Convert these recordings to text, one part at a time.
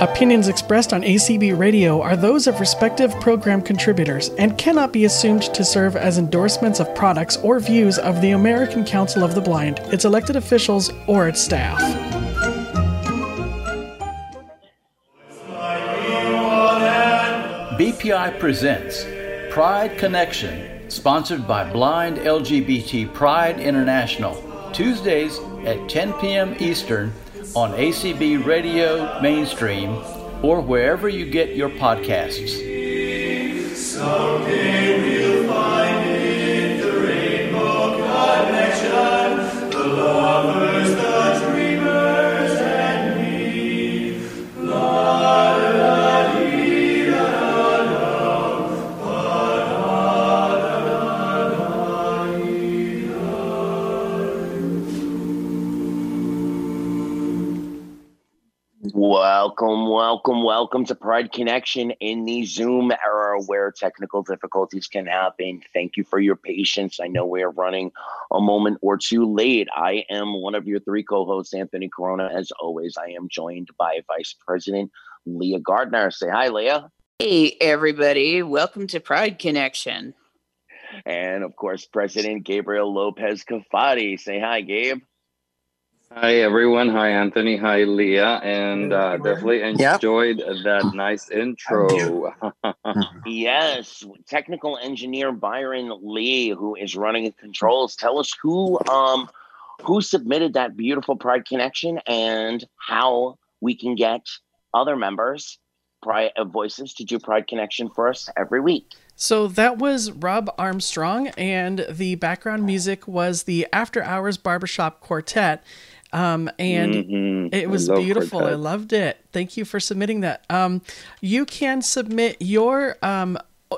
Opinions expressed on ACB Radio are those of respective program contributors and cannot be assumed to serve as endorsements of products or views of the American Council of the Blind, its elected officials, or its staff. BPI presents Pride Connection, sponsored by Blind LGBT Pride International, Tuesdays at 10 p.m. Eastern on ACB Radio Mainstream or wherever you get your podcasts. Someday Welcome, welcome, welcome to Pride Connection in the Zoom era where technical difficulties can happen. Thank you for your patience. I know we're running a moment or two late. I am one of your three co hosts, Anthony Corona. As always, I am joined by Vice President Leah Gardner. Say hi, Leah. Hey, everybody. Welcome to Pride Connection. And of course, President Gabriel Lopez Cafati. Say hi, Gabe. Hi everyone. Hi Anthony. Hi Leah. And uh, definitely Yep. enjoyed that nice intro. Yes, technical engineer Byron Lee, who is running controls. Tell us who um who submitted that beautiful Pride connection and how we can get other members Pride of Voices to do Pride Connection for us every week. So that was Rob Armstrong, and the background music was the After Hours Barbershop Quartet. Um, and Mhm. it was love beautiful. I loved it. Thank you for submitting that. Um, you can submit your um,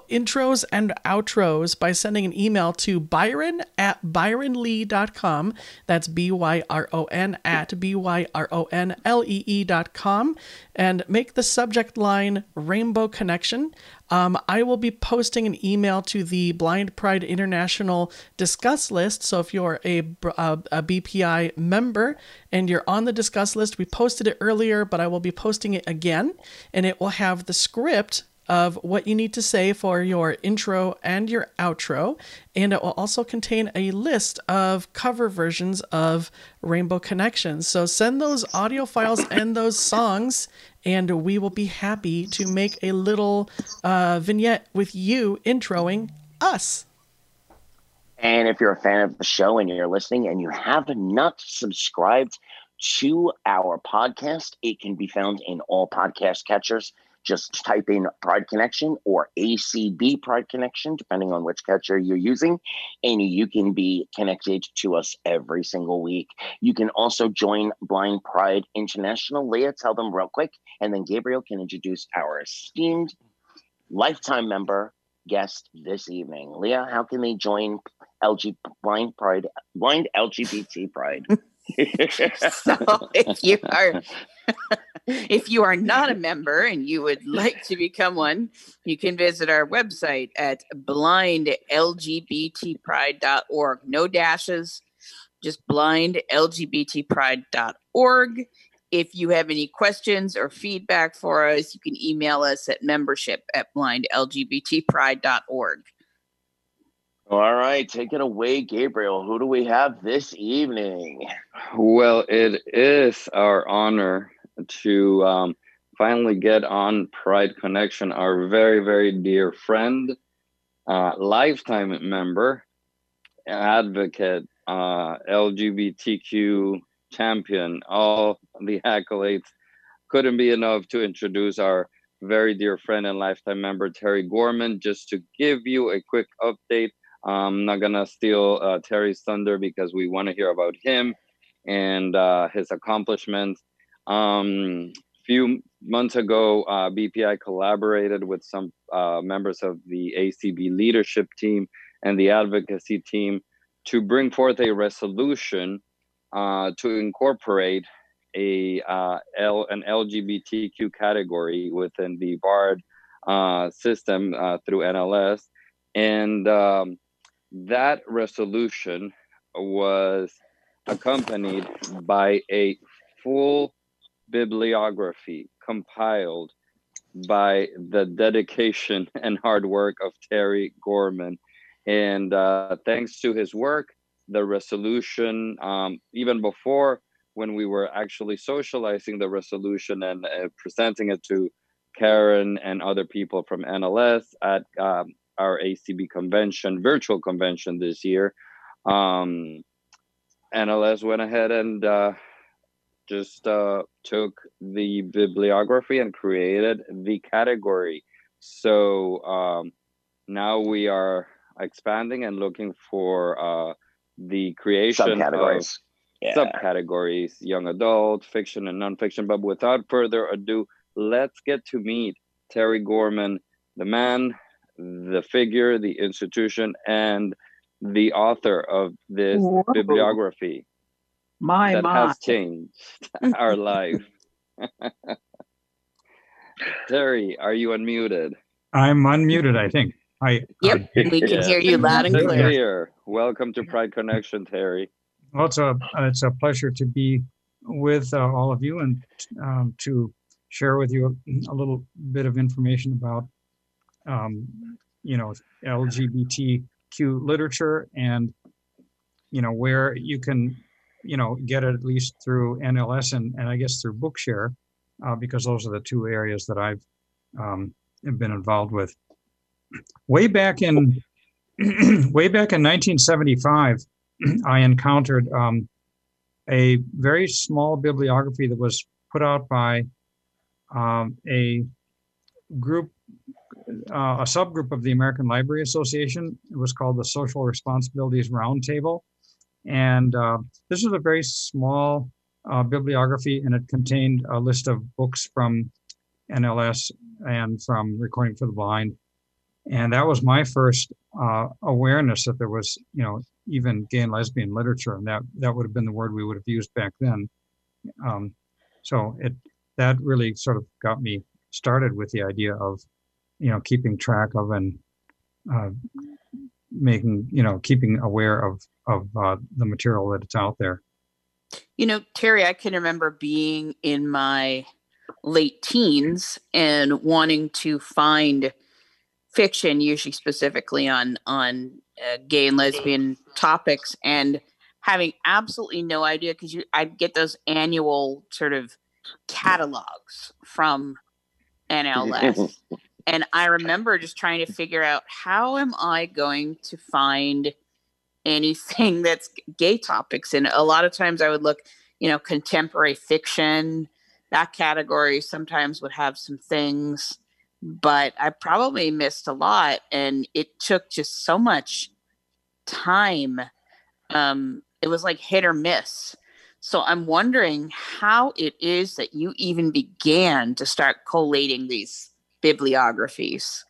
intros and outros by sending an email to byron at byronlee.com. That's B Y R O N at B Y R O N L E E dot com. And make the subject line Rainbow Connection. Um, I will be posting an email to the Blind Pride International discuss list. So if you're a, a, a BPI member and you're on the discuss list, we posted it earlier, but I will be posting it again. And it will have the script of what you need to say for your intro and your outro. And it will also contain a list of cover versions of Rainbow Connections. So send those audio files and those songs, and we will be happy to make a little uh, vignette with you introing us. And if you're a fan of the show and you're listening and you have not subscribed to our podcast, it can be found in all podcast catchers. Just type in Pride Connection or ACB Pride Connection, depending on which catcher you're using, and you can be connected to us every single week. You can also join Blind Pride International. Leah, tell them real quick, and then Gabriel can introduce our esteemed lifetime member guest this evening. Leah, how can they join LG Blind Pride, Blind LGBT Pride? So if you are if you are not a member and you would like to become one, you can visit our website at blindlgbtpride.org. No dashes, just blindlgbtpride.org. If you have any questions or feedback for us, you can email us at membership at blindlgbtpride.org. All right, take it away, Gabriel. Who do we have this evening? well, it is our honor to um, finally get on Pride Connection, our very, very dear friend, uh, lifetime member, advocate, uh, LGBTQ champion, all the accolades. Couldn't be enough to introduce our very dear friend and lifetime member, Terry Gorman. Just to give you a quick update, I'm not gonna steal uh, Terry's thunder because we want to hear about him and uh, his accomplishments. Um, few months ago, uh, BPI collaborated with some uh, members of the ACB leadership team and the advocacy team to bring forth a resolution uh, to incorporate a uh, L, an LGBTQ category within the BARD uh, system uh, through NLS, and um, that resolution was accompanied by a full bibliography compiled by the dedication and hard work of Terry Gorman. And uh, thanks to his work, the resolution, um, even before when we were actually socializing the resolution and uh, presenting it to Karen and other people from NLS at um, our ACB convention, virtual convention this year, um, NLS went ahead and uh, just uh, took the bibliography and created the category. So um, now we are expanding and looking for uh, the creation Subcategories. of Yeah. subcategories young adult fiction and nonfiction but without further ado let's get to meet terry gorman the man the figure the institution and the author of this Whoa. bibliography My, that my. has changed our life terry are you unmuted I'm unmuted, I think. I, Yep, I- we can Yeah. hear you loud and clear. clear. welcome to pride connection terry well, it's a, it's a pleasure to be with uh, all of you and um, to share with you a, a little bit of information about, um, you know, LGBTQ literature and, you know, where you can, you know, get it at least through NLS and, and I guess through Bookshare, uh, because those are the two areas that I've um, been involved with. Way back in, way back in 1975, I encountered um, a very small bibliography that was put out by um, a group, uh, a subgroup of the American Library Association. It was called the Social Responsibilities Roundtable. And uh, this was a very small uh, bibliography, and it contained a list of books from NLS and from Recording for the Blind. And that was my first uh, awareness that there was, you know, even gay and lesbian literature, and that that would have been the word we would have used back then. Um, so it that really sort of got me started with the idea of, you know, keeping track of and uh, making, you know, keeping aware of of uh, the material that it's out there. You know, Terry, I can remember being in my late teens and wanting to find fiction, usually specifically on on uh, gay and lesbian topics, and having absolutely no idea because you I'd get those annual sort of catalogs from NLS. and I remember just trying to figure out how am I going to find anything that's gay topics and a lot of times I would look, you know, contemporary fiction, that category sometimes would have some things, but I probably missed a lot and it took just so much time. Um it was like hit or miss. So I'm wondering how it is that you even began to start collating these bibliographies.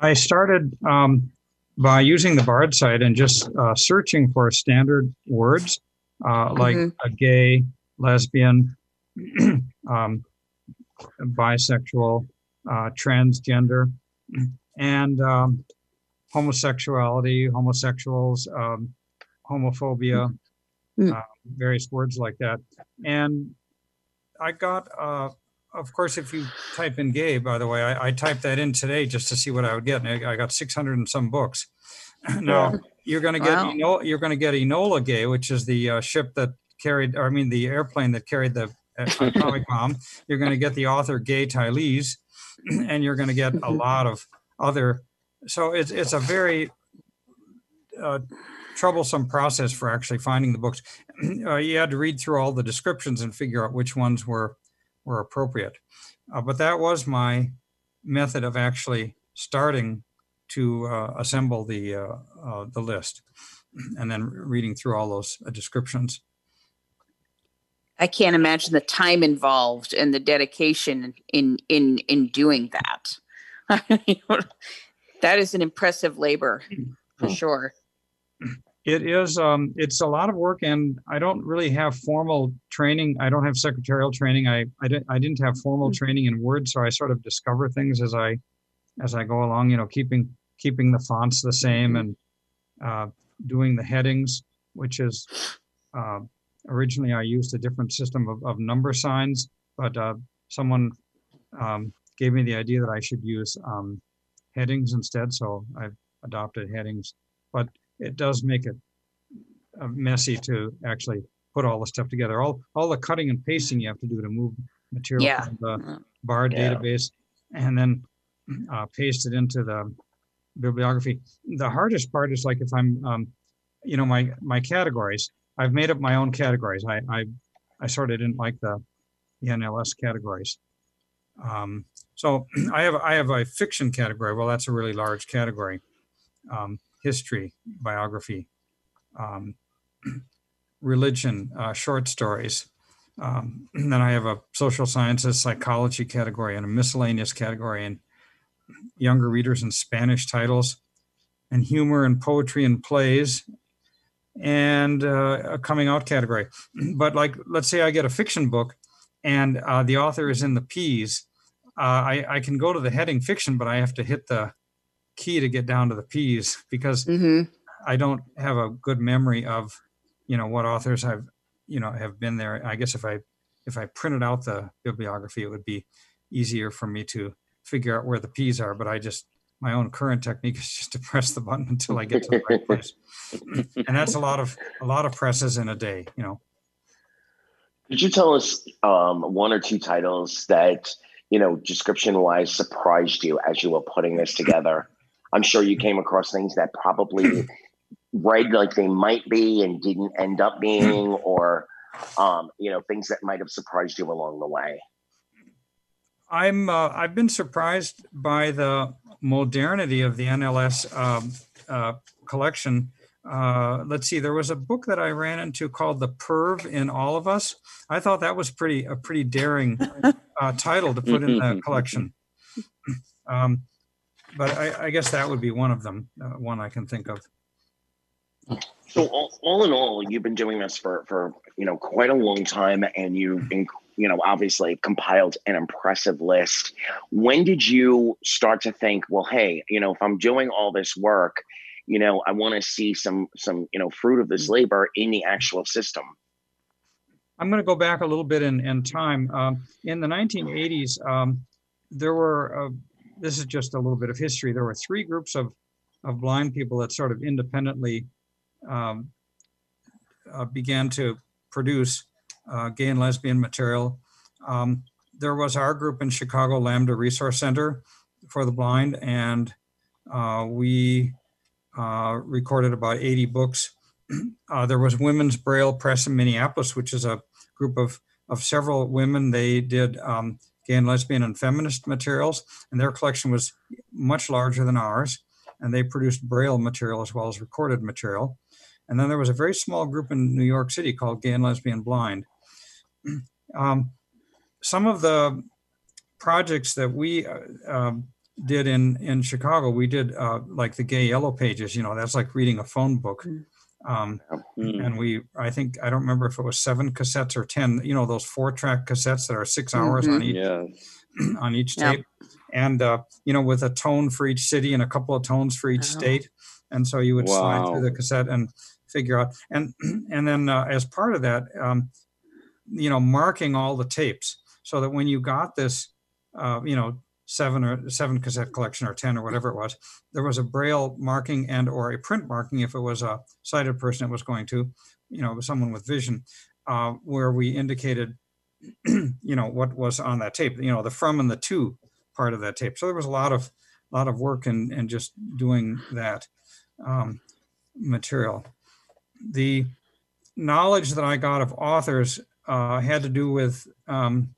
I started um, by using the Bard site and just uh, searching for standard words uh, like Mhm. a gay, lesbian, um, bisexual, uh, transgender, and um, homosexuality, homosexuals, um, homophobia, Mm. uh, various words like that. And I got, uh, of course, if you type in gay, by the way, I, I typed that in today just to see what I would get, and I I got 600 and some books. now you're going to get Wow. Eno- you're going to get Enola Gay, which is the uh, ship that carried, or I mean, the airplane that carried the uh, atomic bomb. You're going to get the author Gay Talese, and you're going to get a lot of other. So it's it's a very uh, troublesome process for actually finding the books. Uh, you had to read through all the descriptions and figure out which ones were were appropriate. Uh, but that was my method of actually starting to uh, assemble the uh, uh, the list, and then reading through all those uh, descriptions. I can't imagine the time involved and the dedication in in in doing that. that is an impressive labor for sure. It is um, it's a lot of work, and I don't really have formal training. I don't have secretarial training. I I, didn't I didn't have formal training in Word, so I sort of discover things as I as I go along. You know, keeping keeping the fonts the same and uh, doing the headings, which is uh, originally I used a different system of, of number signs, but uh, someone um, gave me the idea that I should use um, headings instead. So I've adopted headings, but it does make it uh, messy to actually put all the stuff together. All all the cutting and pasting you have to do to move material Yeah. from the BARD Yeah. database and then uh, paste it into the bibliography. The hardest part is like if I'm, um, you know, my my categories. I've made up my own categories. I I, I sort of didn't like the the NLS categories. Um, so I have I have a fiction category. Well, that's a really large category. Um, history, biography, um, religion, uh, short stories. Um, then I have a social sciences, psychology category, and a miscellaneous category, and younger readers and Spanish titles, and humor and poetry and plays, and uh, a coming out category. But like, let's say I get a fiction book, and uh, the author is in the P's. Uh, I, I can go to the heading fiction, but I have to hit the key to get down to the P's because hmm I don't have a good memory of, you know, what authors I've, you know, have been there. I guess if I if I printed out the bibliography, it would be easier for me to figure out where the P's are. But I just my own current technique is just to press the button until I get to the right place, and that's a lot of a lot of presses in a day. You know, Could you tell us um, one or two titles that, you know, description wise surprised you as you were putting this together? I'm sure you came across things that probably read like they might be and didn't end up being, or, um, you know, things that might have surprised you along the way. I'm uh, I've been surprised by the modernity of the NLS um, uh, collection. Uh, let's see, there was a book that I ran into called "The Perv in All of Us." I thought that was pretty a pretty daring uh, title to put in the collection. Um, but I, I guess that would be one of them, uh, one I can think of. So all, all in all, you've been doing this for for you know quite a long time, and you inc- you know obviously compiled an impressive list. When did you start to think, well, hey, you know, if I'm doing all this work, you know, I want to see some some you know fruit of this labor in the actual system. I'm going to go back a little bit in, in time. Um, in the 1980s, um, there were, uh, this is just a little bit of history. There were three groups of, of blind people that sort of independently um, uh, began to produce uh, gay and lesbian material. Um, there was our group in Chicago, Lambda Resource Center for the Blind, and uh, we uh, recorded about 80 books. Uh, there was Women's Braille Press in Minneapolis, which is a group of, of several women. They did um, gay and lesbian and feminist materials, and their collection was much larger than ours. And they produced Braille material as well as recorded material. And then there was a very small group in New York City called Gay and Lesbian Blind. Um, some of the projects that we uh, um, did in in Chicago, we did uh, like the Gay Yellow Pages. You know, that's like reading a phone book. Um, Mm. and we, I think, I don't remember if it was seven cassettes or ten. You know, those four track cassettes that are six hours on each Yeah. on each Yep. tape, and uh, you know, with a tone for each city and a couple of tones for each Wow. state. And so you would slide through the cassette and figure out, and and then uh, as part of that, um, you know, marking all the tapes so that when you got this, uh, you know, seven or seven cassette collection or ten or whatever it was, there was a braille marking and or a print marking if it was a sighted person it was going to, you know, someone with vision, uh, where we indicated, you know, what was on that tape, you know, the from and the to part of that tape. So there was a lot of lot of work in in just doing that um, material. The knowledge that I got of authors uh, had to do with um,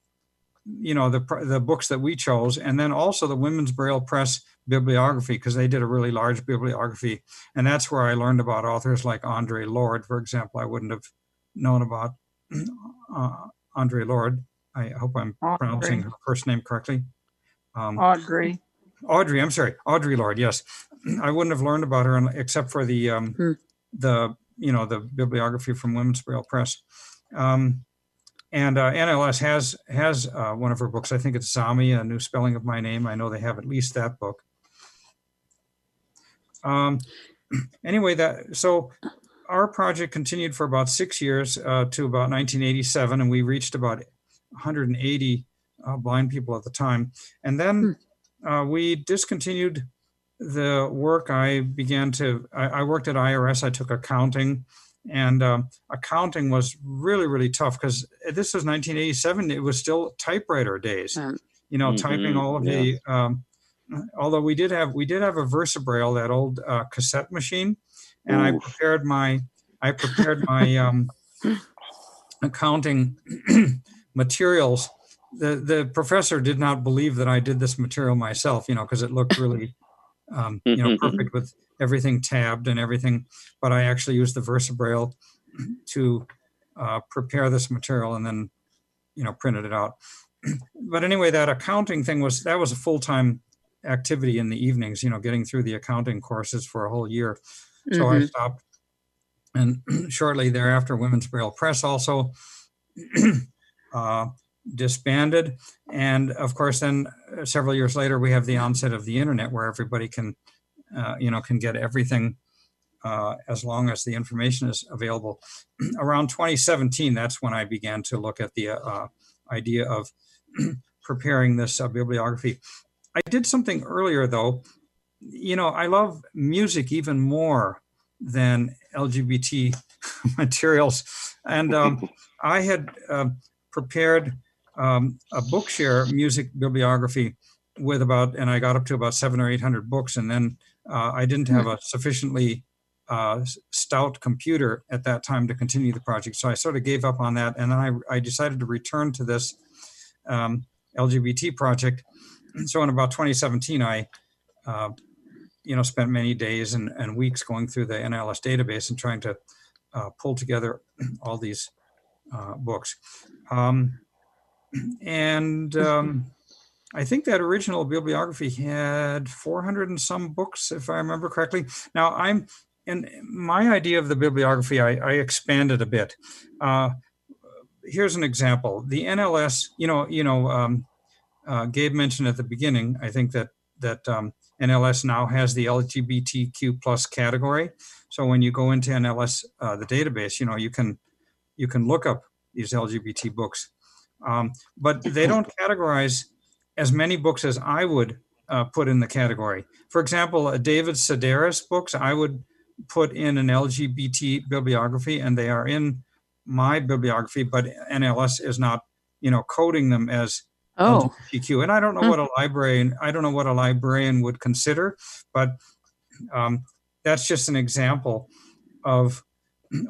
you know the the books that we chose, and then also the Women's Braille Press bibliography because they did a really large bibliography, and that's where I learned about authors like Andre Lorde, for example. I wouldn't have known about uh, Andre Lorde. I hope I'm pronouncing her first name correctly. Um, Audre. Audre, I'm sorry, Audre Lorde. Yes, I wouldn't have learned about her except for the um, Hmm. the you know the bibliography from Women's Braille Press. Um, and uh, NLS has has uh, one of her books. I think it's Zami, a new spelling of my name. I know they have at least that book. Um, anyway, that so our project continued for about six years uh, to about 1987, and we reached about 180 uh, blind people at the time. And then uh, we discontinued the work. I began to, I, I worked at IRS, I took accounting, and um, accounting was really, really tough because this was 1987. It was still typewriter days, you know, Mhm, typing all of the, um, although we did have, we did have a VersaBraille, that old uh, cassette machine. And I prepared my, I prepared my um, accounting materials. The, the professor did not believe that I did this material myself, you know, because it looked really, um, you know, perfect with everything tabbed and everything. But I actually used the VersaBraille to uh, prepare this material and then, you know, printed it out. But anyway, that accounting thing was, that was a full-time activity in the evenings, you know, getting through the accounting courses for a whole year. So I Mhm. stopped. And shortly thereafter, Women's Braille Press also uh, disbanded. And of course, then uh, several years later, we have the onset of the internet where everybody can, uh, you know, can get everything uh, as long as the information is available. Around 2017, that's when I began to look at the uh, idea of preparing this uh, bibliography. I did something earlier, though. You know, I love music even more than LGBT materials. And um, I had uh, prepared um, a Bookshare music bibliography with about, and I got up to about seven or 800 books. And then uh, I didn't have a sufficiently uh, stout computer at that time to continue the project. So I sort of gave up on that. And then I, I decided to return to this um, LGBT project. So in about 2017, I uh, you know, spent many days and, and weeks going through the NLS database and trying to uh, pull together all these uh, books. Um, and um, I think that original bibliography had 400 and some books, if I remember correctly. Now, I'm, and my idea of the bibliography, I, I expanded a bit. Uh, here's an example. The NLS, you know, you know, um, uh, Gabe mentioned at the beginning, I think that that um, NLS now has the LGBTQ plus category. So when you go into NLS, uh, the database, you know, you can you can look up these LGBT books, um, but they don't categorize as many books as I would uh, put in the category. For example, uh, David Sedaris books, I would put in an LGBT bibliography, and they are in my bibliography, but NLS is not, you know, coding them as Oh, LGBTQ. And I don't know Hmm. what a librarian, I don't know what a librarian would consider, but um, that's just an example of,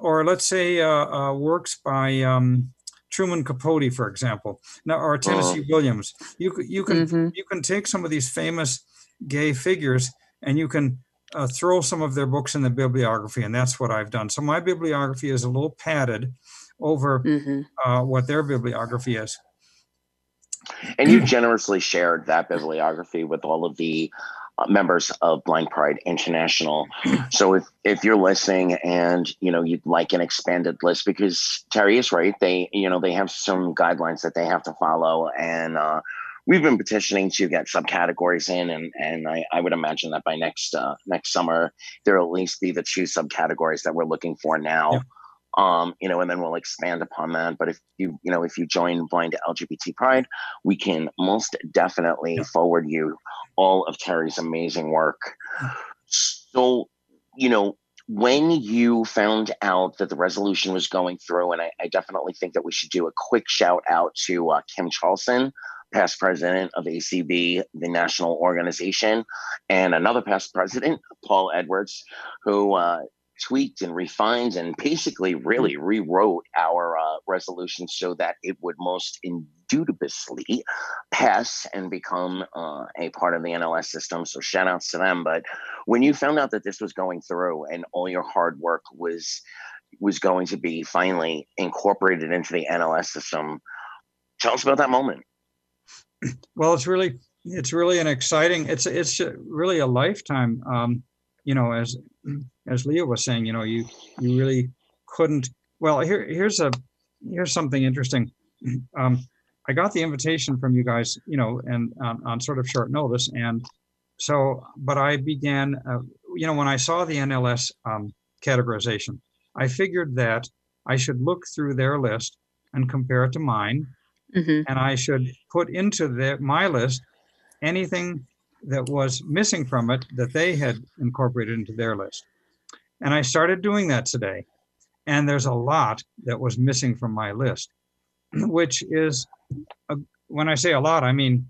or let's say uh, uh, works by um, Truman Capote, for example, now or Tennessee Williams. You you can Mhm. you can take some of these famous gay figures and you can uh, throw some of their books in the bibliography, and that's what I've done. So my bibliography is a little padded over Mhm. uh, what their bibliography is. And you generously shared that bibliography with all of the members of Blind Pride International. So if if you're listening and you know you'd like an expanded list, because Terry is right, they you know they have some guidelines that they have to follow, and uh, we've been petitioning to get subcategories in, and and I, I would imagine that by next uh, next summer there'll at least be the two subcategories that we're looking for now. Yeah. Um, you know, and then we'll expand upon that. But if you, you know, if you join Blind LGBT Pride, we can most definitely forward you all of Terry's amazing work. So, you know, when you found out that the resolution was going through, and I, I definitely think that we should do a quick shout out to uh, Kim Charlson, past president of ACB, the national organization, and another past president, Paul Edwards, who uh, tweaked and refined and basically really rewrote our uh, resolution so that it would most indubitably pass and become uh, a part of the NLS system. So shout outs to them. But when you found out that this was going through and all your hard work was was going to be finally incorporated into the NLS system, tell us about that moment. Well, it's really, it's really an exciting, it's, it's really a lifetime. Um, you know, as, as Leah was saying, you know, you, you really couldn't, well, here, here's a, here's something interesting. Um, I got the invitation from you guys, you know, and on, on sort of short notice. And so, but I began, uh, you know, when I saw the NLS um, categorization, I figured that I should look through their list and compare it to mine, Mhm. and I should put into the, my list anything that was missing from it that they had incorporated into their list. And I started doing that today. And there's a lot that was missing from my list, which is a, when I say a lot, I mean,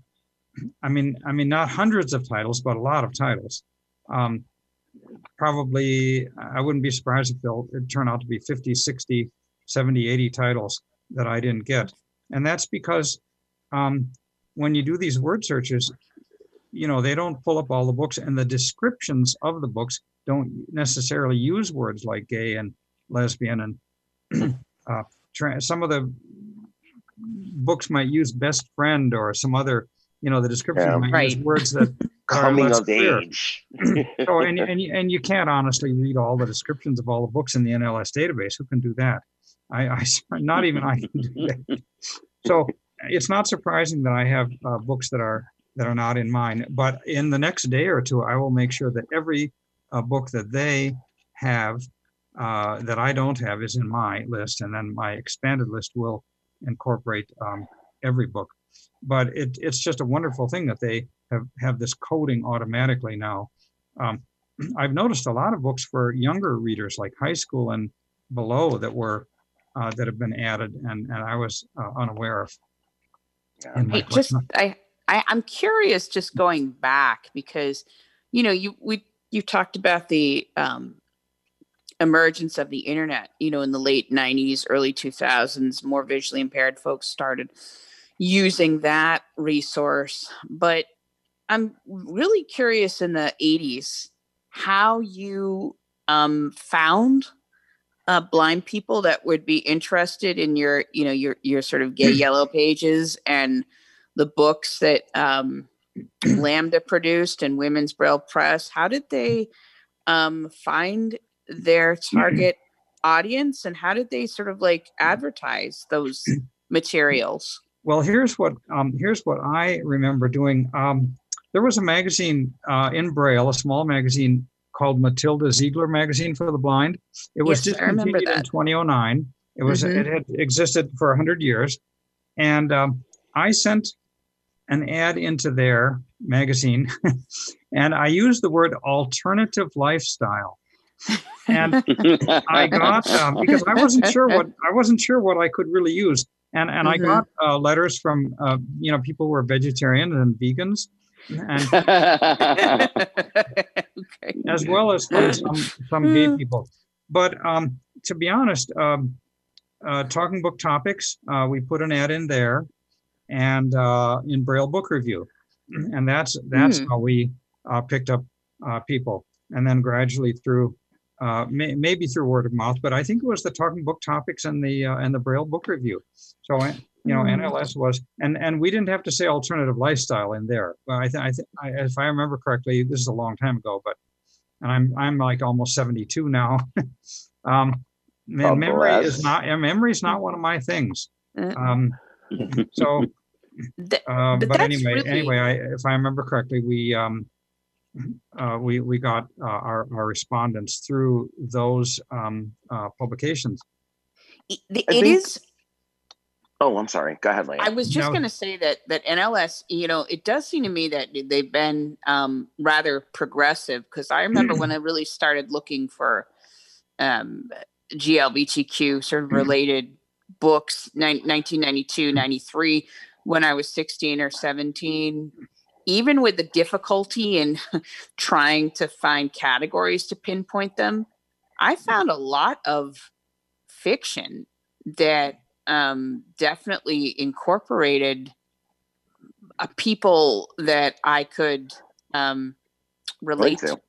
I mean, I mean, not hundreds of titles, but a lot of titles. Um, probably, I wouldn't be surprised if they'll it'd turn out to be 50, 60, 70, 80 titles that I didn't get. And that's because um, when you do these word searches, you know, they don't pull up all the books and the descriptions of the books don't necessarily use words like gay and lesbian and uh, tra- some of the books might use best friend or some other, you know, the description Yeah. might use words that are Coming less of clear. age. So, and, and, you- and you can't honestly read all the descriptions of all the books in the NLS database. Who can do that? I, I not even I can do that. So it's not surprising that I have uh, books that are that are not in mine. But in the next day or two, I will make sure that every uh, book that they have uh, that I don't have is in my list, and then my expanded list will incorporate um, every book. But it, it's just a wonderful thing that they have have this coding automatically now. Um, I've noticed a lot of books for younger readers, like high school and below, that were uh, that have been added, and and I was uh, unaware of. Yeah. in Hey, just. I, I I'm curious just going back because you know you we you talked about the um emergence of the internet you know in the late 90s early 2000s more visually impaired folks started using that resource. But i'm really curious in the 80s how you um found uh, blind people that would be interested in your you know your your sort of gay yellow pages and the books that um, Lambda produced and Women's Braille Press. How did they um, find their target audience, and how did they sort of like advertise those materials? Well, here's what um, here's what I remember doing. Um, there was a magazine uh, in Braille, a small magazine called Matilda Ziegler Magazine for the Blind. It was Yes, I remember discontinued in 2009. It was Mhm. it had existed for 100 years, and um, I sent an ad into their magazine, and I used the word alternative lifestyle. And I got um, because I wasn't sure what I wasn't sure what I could really use, and and I Mhm. got uh, letters from uh, you know people who were vegetarian and vegans, and okay. as well as from some some gay Mm. people. But um, to be honest, um, uh, talking book topics, uh, we put an ad in there, and uh, in Braille Book Review, and that's that's Hmm. how we uh, picked up uh, people, and then gradually through. Uh, may, maybe through word of mouth, but I think it was the talking book topics and the uh, and the Braille book review. So you know, Hmm. NLS was, and and we didn't have to say alternative lifestyle in there. Well, I think I think if I remember correctly, this is a long time ago, but and I'm I'm like almost 72 now. um, memory is not memory is not one of my things. Uh, Um, so, th- uh, But but anyway, really- anyway, I, if I remember correctly, we um, uh, we we got uh, our our respondents through those um, uh, publications. it it think- is Oh, I'm sorry. Go ahead, Leah. I was just No. going to say that that NLS, you know, it does seem to me that they've been um, rather progressive because I remember when I really started looking for um, GLBTQ sort of related books, nine- 1992, 93, when I was 16 or 17. Even with the difficulty in trying to find categories to pinpoint them, I found a lot of fiction that um, definitely incorporated a people that I could um, relate to. to.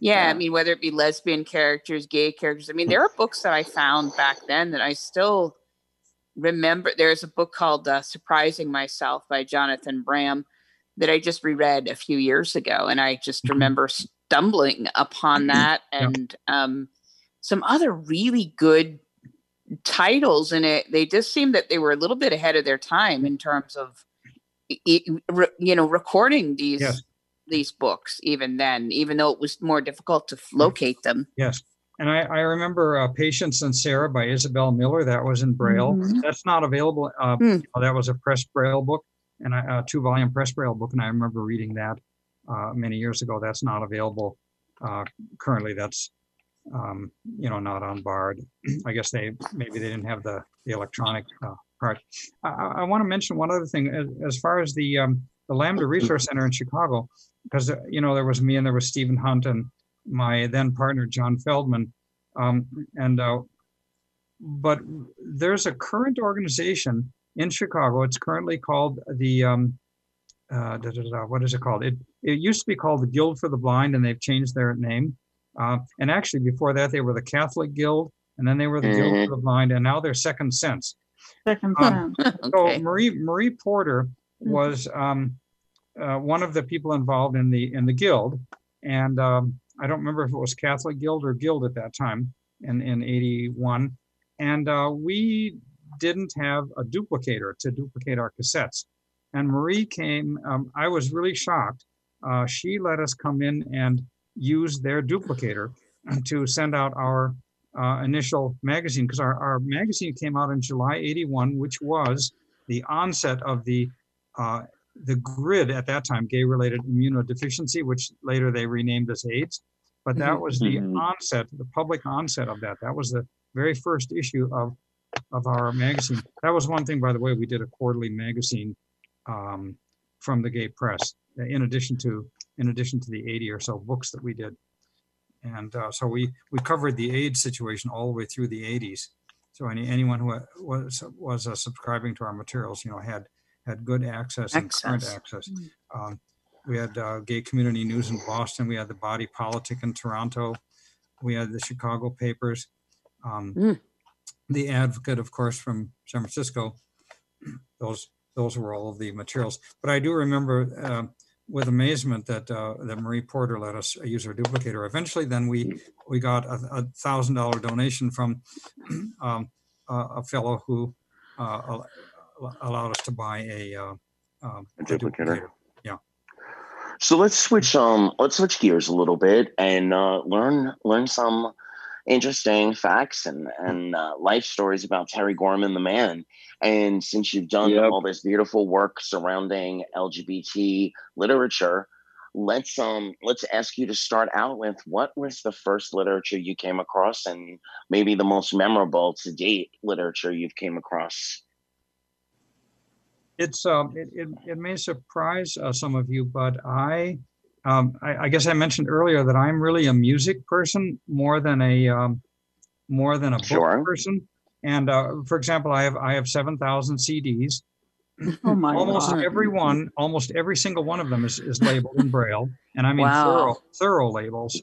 Yeah, I mean, whether it be lesbian characters, gay characters. I mean, there are books that I found back then that I still remember. There's a book called uh, Surprising Myself by Jonathan Bram that I just reread a few years ago. And I just Mhm. remember stumbling upon that Yeah. and um, some other really good titles in it. They just seemed that they were a little bit ahead of their time in terms of, i- i- re- you know, recording these Yes. these books even then, even though it was more difficult to f- locate them. Yes, and I, I remember uh, Patience and Sarah by Isabel Miller. That was in Braille. Mhm. That's not available. Uh, know, that was a press Braille book and a, a two volume press Braille book. And I remember reading that uh, many years ago. That's not available uh, currently. That's, um, you know, not on Bard. I guess they, maybe they didn't have the, the electronic uh, part. I, I want to mention one other thing as, as far as the, um, the Lambda Resource Center in Chicago, because, uh, you know, there was me and there was Stephen Hunt and my then partner, John Feldman. Um, and, uh, but there's a current organization in Chicago. It's currently called the, um, uh, da, da, da, what is it called? It, it used to be called the Guild for the Blind and they've changed their name. Uh, and actually before that, they were the Catholic Guild and then they were the Guild Mhm. for the Blind and now they're Second Sense. Second Um, sense. So Marie Marie Porter Mhm. was um, uh, one of the people involved in the in the guild, and um, I don't remember if it was Catholic Guild or Guild at that time in in '81, and uh, we didn't have a duplicator to duplicate our cassettes. And Marie came. Um, I was really shocked. Uh, she let us come in and use their duplicator to send out our uh, initial magazine because our, our magazine came out in July 81, which was the onset of the uh, the grid at that time, gay related immunodeficiency, which later they renamed as AIDS. But that Mhm. was the Mhm. onset, the public onset of that. That was the very first issue of of our magazine. That was one thing, by the way, we did a quarterly magazine um, from the gay press, in addition to in addition to the 80 or so books that we did. And uh, so we we covered the AIDS situation all the way through the 80s. So any anyone who was was uh, subscribing to our materials, you know, had had good access and current Access. access. Um, we had uh, gay community news in Boston. We had the Body Politic in Toronto. We had the Chicago papers. Um, Mm. The Advocate, of course, from San Francisco. Those those were all of the materials. But I do remember uh, with amazement that uh, that Marie Porter let us use her duplicator. Eventually, then we we got a, thousand dollar donation from um, a, a fellow who uh, allowed us to buy a, uh, um, A duplicator. Yeah. So let's switch um let's switch gears a little bit and uh, learn learn some interesting facts and and uh, life stories about Terry Gorman the man. And since you've done Yep. all this beautiful work surrounding LGBT literature, let's um let's ask you to start out with what was the first literature you came across and maybe the most memorable to date literature you've came across. It's um it, it, it may surprise uh, some of you but i um I, I guess i mentioned earlier that i'm really a music person more than a um more than a book Sure. person and uh for example i have i have 7000 cds Oh my almost God. every one almost every single one of them is, is labeled in braille and i mean Wow. thorough thorough labels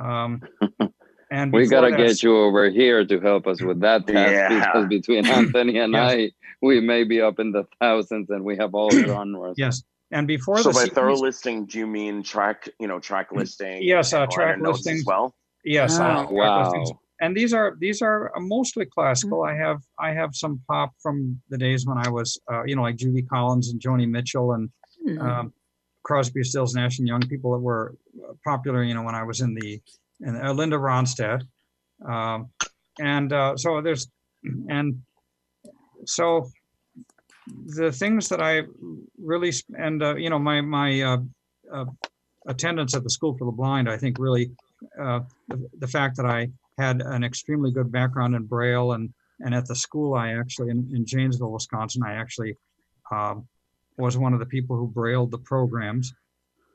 um and We before gotta that- get you over here to help us with that task Yeah. because between Anthony and Yes. I, we may be up in the thousands and we have all genres. yes and before So the by thorough listing, do you mean track, you know, track listing? Yes, uh, track liner notes listing. as well. yes uh, Wow. track. Wow. and these are these are mostly classical. Mm-hmm. I have I have some pop from the days when I was uh, you know like Judy Collins and Joni Mitchell and Mhm. um, Crosby, Stills, Nash and Young people that were uh, popular. You know when I was in the in uh, Linda Ronstadt, um, and uh, so there's and so the things that I really and uh, you know my my uh, uh, attendance at the School for the Blind I think really uh, the, the fact that I had an extremely good background in Braille and and at the school I actually in, in Janesville, Wisconsin, I actually um, was one of the people who brailled the programs.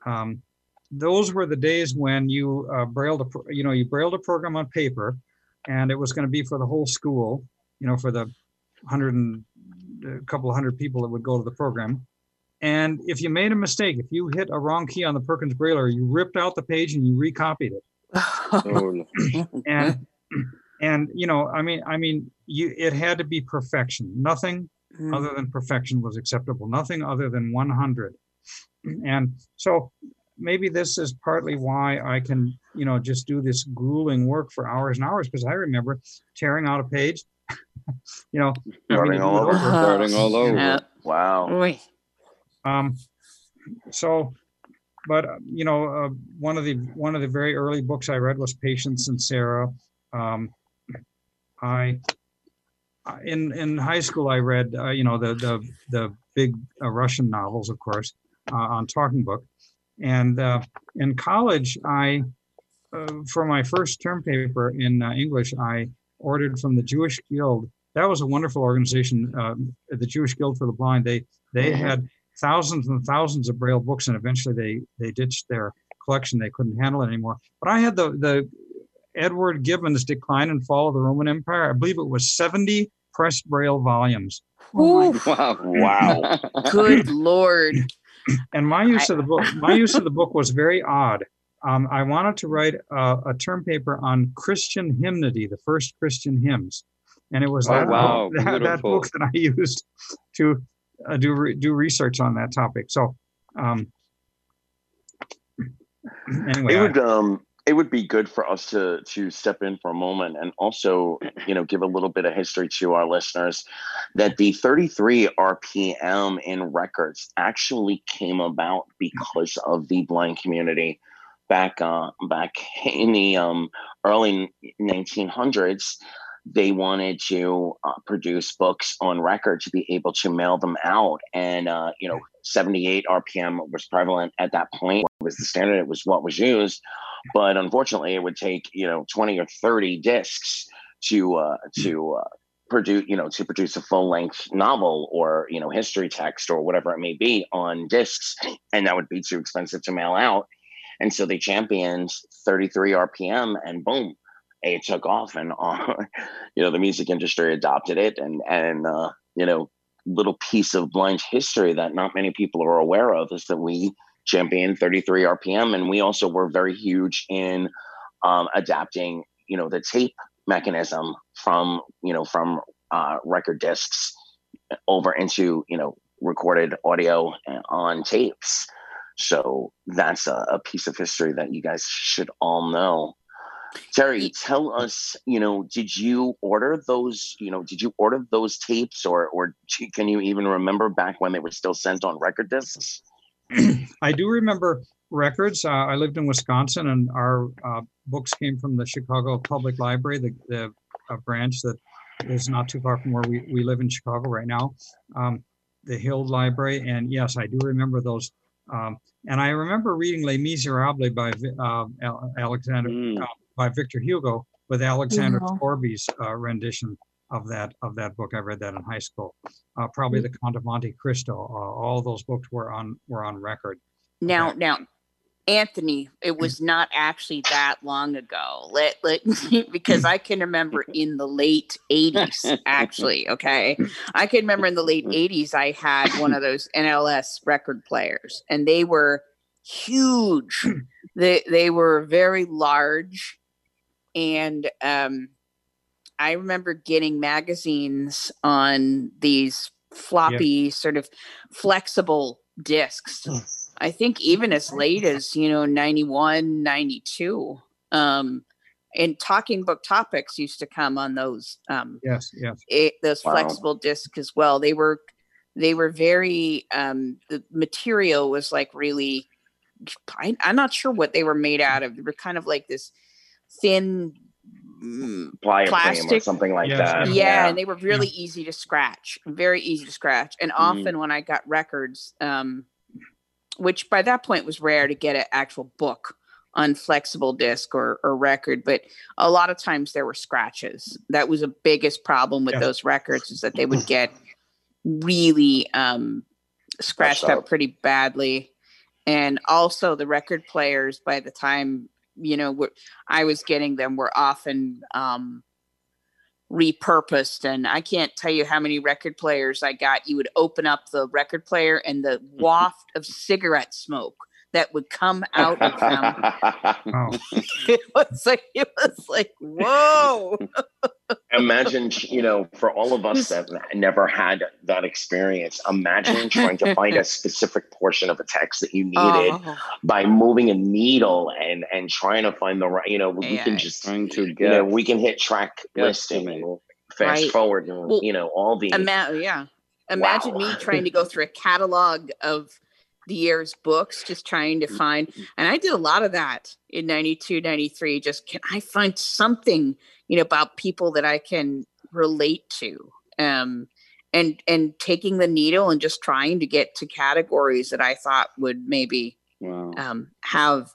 Um, those were the days when you uh, brailled a pro- you know you brailled a program on paper, and it was going to be for the whole school, you know, for the hundred and a couple of hundred people that would go to the program. And if you made a mistake, if you hit a wrong key on the Perkins Brailler, you ripped out the page and you recopied it. Oh, and and you know i mean i mean you it had to be perfection. Nothing Mhm. other than perfection was acceptable. Nothing other than 100 and so maybe this is partly why i can you know just do this grueling work for hours and hours because i remember tearing out a page you know having Starting all it over. over. Starting all over. Yeah. Wow. Oy. Um, so but uh, you know, uh, one of the one of the very early books I read was Patience and Sarah. Um, I uh, in in high school I read uh, you know the the the big uh, Russian novels, of course, uh, on Talking Book, and uh, in college I uh, for my first term paper in uh, English I ordered from the Jewish Guild. That was a wonderful organization, um, the Jewish Guild for the Blind. They they Mhm. had thousands and thousands of Braille books, and eventually they they ditched their collection. They couldn't handle it anymore. But I had the the Edward Gibbon's Decline and Fall of the Roman Empire. I believe it was 70 pressed Braille volumes. Ooh, Wow. Wow. good lord. And my use of the book, my use of the book was very odd. Um, I wanted to write a, a term paper on Christian hymnody, the first Christian hymns, and it was Oh, that, wow, that, that book that I used to uh, do re- do research on that topic. So, um, anyway, it I- would um it would be good for us to to step in for a moment and also you know give a little bit of history to our listeners that the 33 rpm in records actually came about because of the blind community back uh back in the um early 1900s they wanted to uh, produce books on record to be able to mail them out. And uh, you know 78 rpm was prevalent at that point it was the standard it was what was used. But unfortunately it would take you know 20 or 30 discs to uh to uh produce you know to produce a full length novel or you know history text or whatever it may be on discs and that would be too expensive to mail out. And so they championed 33 rpm and boom it took off and uh, you know the music industry adopted it and and uh you know little piece of blind history that not many people are aware of is that we championed 33 rpm and we also were very huge in um, adapting you know the tape mechanism from you know from uh, record discs over into you know recorded audio on tapes. So that's a, a piece of history that you guys should all know terry tell us you know did you order those you know did you order those tapes or or can you even remember back when they were still sent on record discs I do remember records. Uh, I lived in Wisconsin, and our uh, books came from the Chicago Public Library, the, the uh, branch that is not too far from where we, we live in Chicago right now, um, the Hill Library. And yes, I do remember those. Um, and I remember reading Les Miserables by uh, Alexander Mm. By Victor Hugo with Alexander Yeah. Scourby's uh, rendition of that of that book. I read that in high school. Uh, probably the Count of Monte Cristo. Uh, all those books were on were on record. Now, Okay. now, Anthony, it was not actually that long ago. Let let because I can remember in the late '80s. Actually, okay, I can remember in the late '80s I had one of those NLS record players, and they were huge. they they were very large, and um, I remember getting magazines on these floppy, sort of flexible discs. I think even as late as, you know, 91, 92. Um, and talking book topics used to come on those um Yes, yes. it, those Wow. flexible discs as well. They were they were very um the material was like really I, I'm not sure what they were made out of. They were kind of like this thin mm, plier frame or Plastic. something like Yes, that yeah, and they were really easy to scratch, very easy to scratch. And Mm-hmm. often when I got records, um, which by that point was rare to get an actual book on flexible disc or, or record, but a lot of times there were scratches. That was the biggest problem with Yeah. those records is that they would get really um, scratched up up. pretty badly. And also the record players by the time you know I was getting them were often um, repurposed and i can't tell you how many record players i got. You would open up the record player and the waft of cigarette smoke that would come out of them. Oh, it was like it was like whoa. Imagine you know for all of us that never had that experience imagine trying to find a specific portion of a text that you needed Oh, by moving a needle and and trying to find the right you know we Yeah. can just Trying to you know we can hit track Yes, listing and fast Right. forward and Well, you know all the Ima- yeah. Imagine Wow. me trying to go through a catalog of the year's books, just trying to find, and I did a lot of that in 92, 93. Just can I find something, you know, about people that I can relate to? Um, and and taking the needle and just trying to get to categories that I thought would maybe Wow. um, have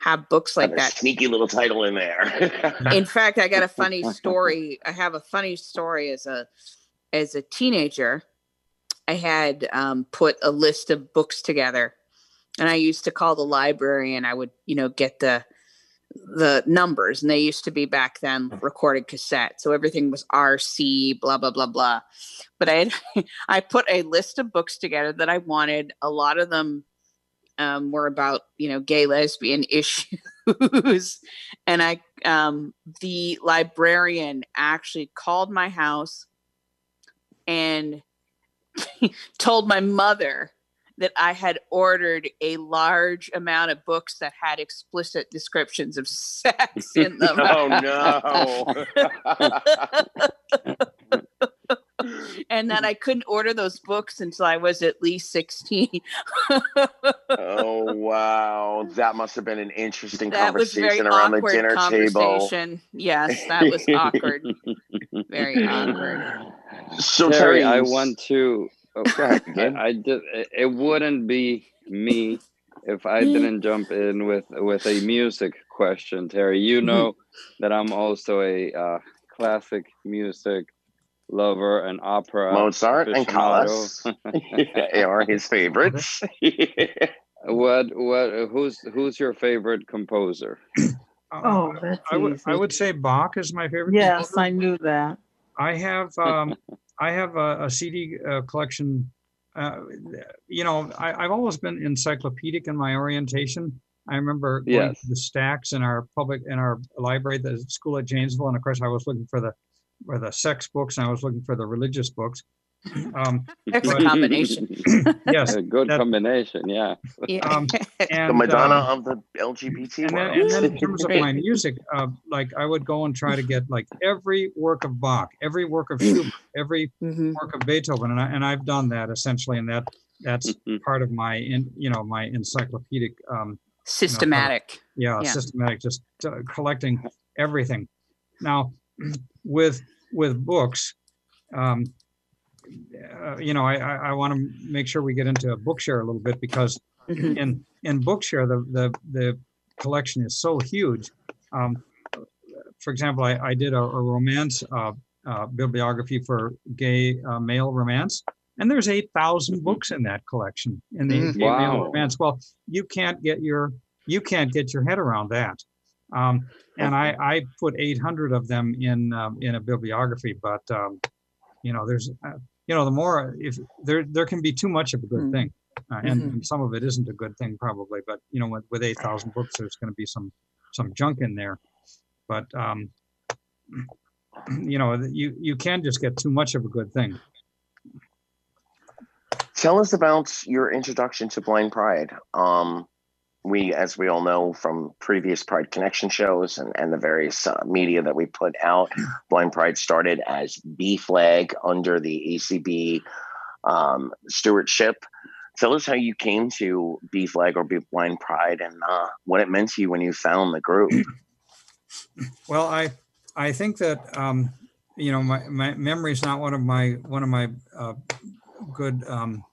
have books like that. sneaky little title in there. In fact, I got a funny story. I have a funny story as a as a teenager. I had um, put a list of books together, and I used to call the library, and I would, you know, get the the numbers, and they used to be back then recorded cassette, so everything was RC, blah blah blah blah. But I had I put a list of books together that I wanted. A lot of them um, were about you know gay lesbian issues, and I um, the librarian actually called my house and told my mother that I had ordered a large amount of books that had explicit descriptions of sex in them. oh no. and that I couldn't order those books until I was at least 16. oh wow. That must have been an interesting that conversation around the dinner table. Yes, that was awkward. Very awkward. So Terry, Terry, I want to. oh, again. I, I did. It, it wouldn't be me if I Mm. didn't jump in with with a music question, Terry. You Mm-hmm. know that I'm also a uh, classic music lover and opera. Mozart and aficionado. Callas are his favorites. What what? Who's who's your favorite composer? Uh, that's I would I would say Bach is my favorite. Yes, composer. I knew that. I have um, I have a, a CD uh, collection. Uh, you know, I, I've always been encyclopedic in my orientation. I remember going Yes. to the stacks in our public in our library, the school at Janesville, and of course, I was looking for the for the sex books, and I was looking for the religious books. Um, That's a But- combination. yes, a good that- combination, yeah. Yeah. um, and the Madonna um, of the LGBT and then, world. and then in terms of my music, uh, like I would go and try to get like every work of Bach, every work of Schubert, every Mhm. work of Beethoven, and I, and I've done that essentially, and that that's part of my in you know my encyclopedic um Systematic. yeah, Yeah. systematic just uh, collecting everything. Now with with books, um, uh, you know I I, I want to make sure we get into Bookshare a little bit because Mhm. in in Bookshare the the the collection is so huge. Um, for example, I, I did a, a romance uh, uh, bibliography for gay uh, male romance, and there's eight thousand books in that collection in the Mm. gay male Wow. romance. Well, you can't get your you can't get your head around that. Um, and I, I put 800 of them in um, in a bibliography, but um, you know, there's uh, you know, the more if there there can be too much of a good Mm. thing, uh, and, Mhm. and some of it isn't a good thing probably. But you know, with, with 8,000 books, there's going to be some some junk in there. But um, you know, you you can just get too much of a good thing. Tell us about your introduction to Blind Pride. Um, we, as we all know from previous Pride Connection shows and, and the various uh, media that we put out, Blind Pride started as B Flag under the ACB um, stewardship. Tell us how you came to B Flag or Be Blind Pride and uh, what it meant to you when you found the group. Well, I I think that um, you know my, my memory is not one of my one of my uh, good um,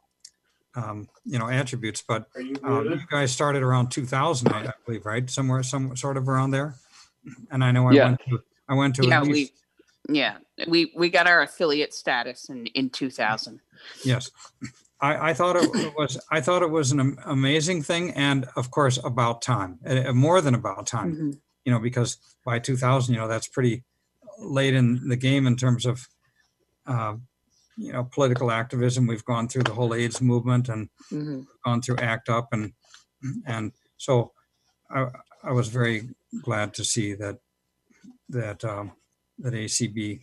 um, you know attributes, but um, you guys started around 2000, I I believe, right? Somewhere, some sort of around there. And I know I Yeah. went to I went to Yeah, at we yeah we we got our affiliate status in in 2000. yes. I, I thought it was I thought it was an am- amazing thing, and of course about time, uh, more than about time. Mhm. you know, because by 2000, you know, that's pretty late in the game in terms of, uh, you know, political activism. We've gone through the whole AIDS movement and Mhm. gone through ACT UP, and and so I, I was very glad to see that that um, that ACB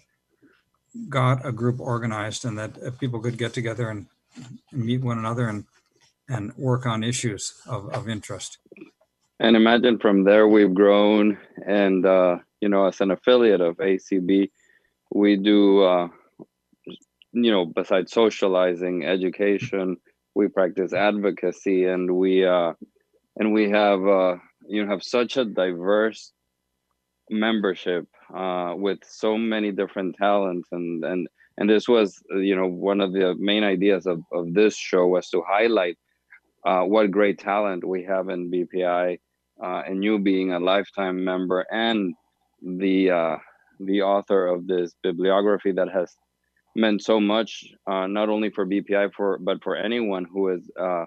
got a group organized and that uh, people could get together and, and meet one another and and work on issues of, of interest. And imagine from there we've grown, and uh, you know, as an affiliate of ACB, we do, uh, you know, besides socializing, education, we practice advocacy, and we uh, and we have uh, you know have such a diverse membership uh, with so many different talents, and and and this was you know one of the main ideas of of this show was to highlight uh, what great talent we have in BPI, uh, and you being a lifetime member and the uh, the author of this bibliography that has meant so much, uh, not only for BPI for but for anyone who is uh,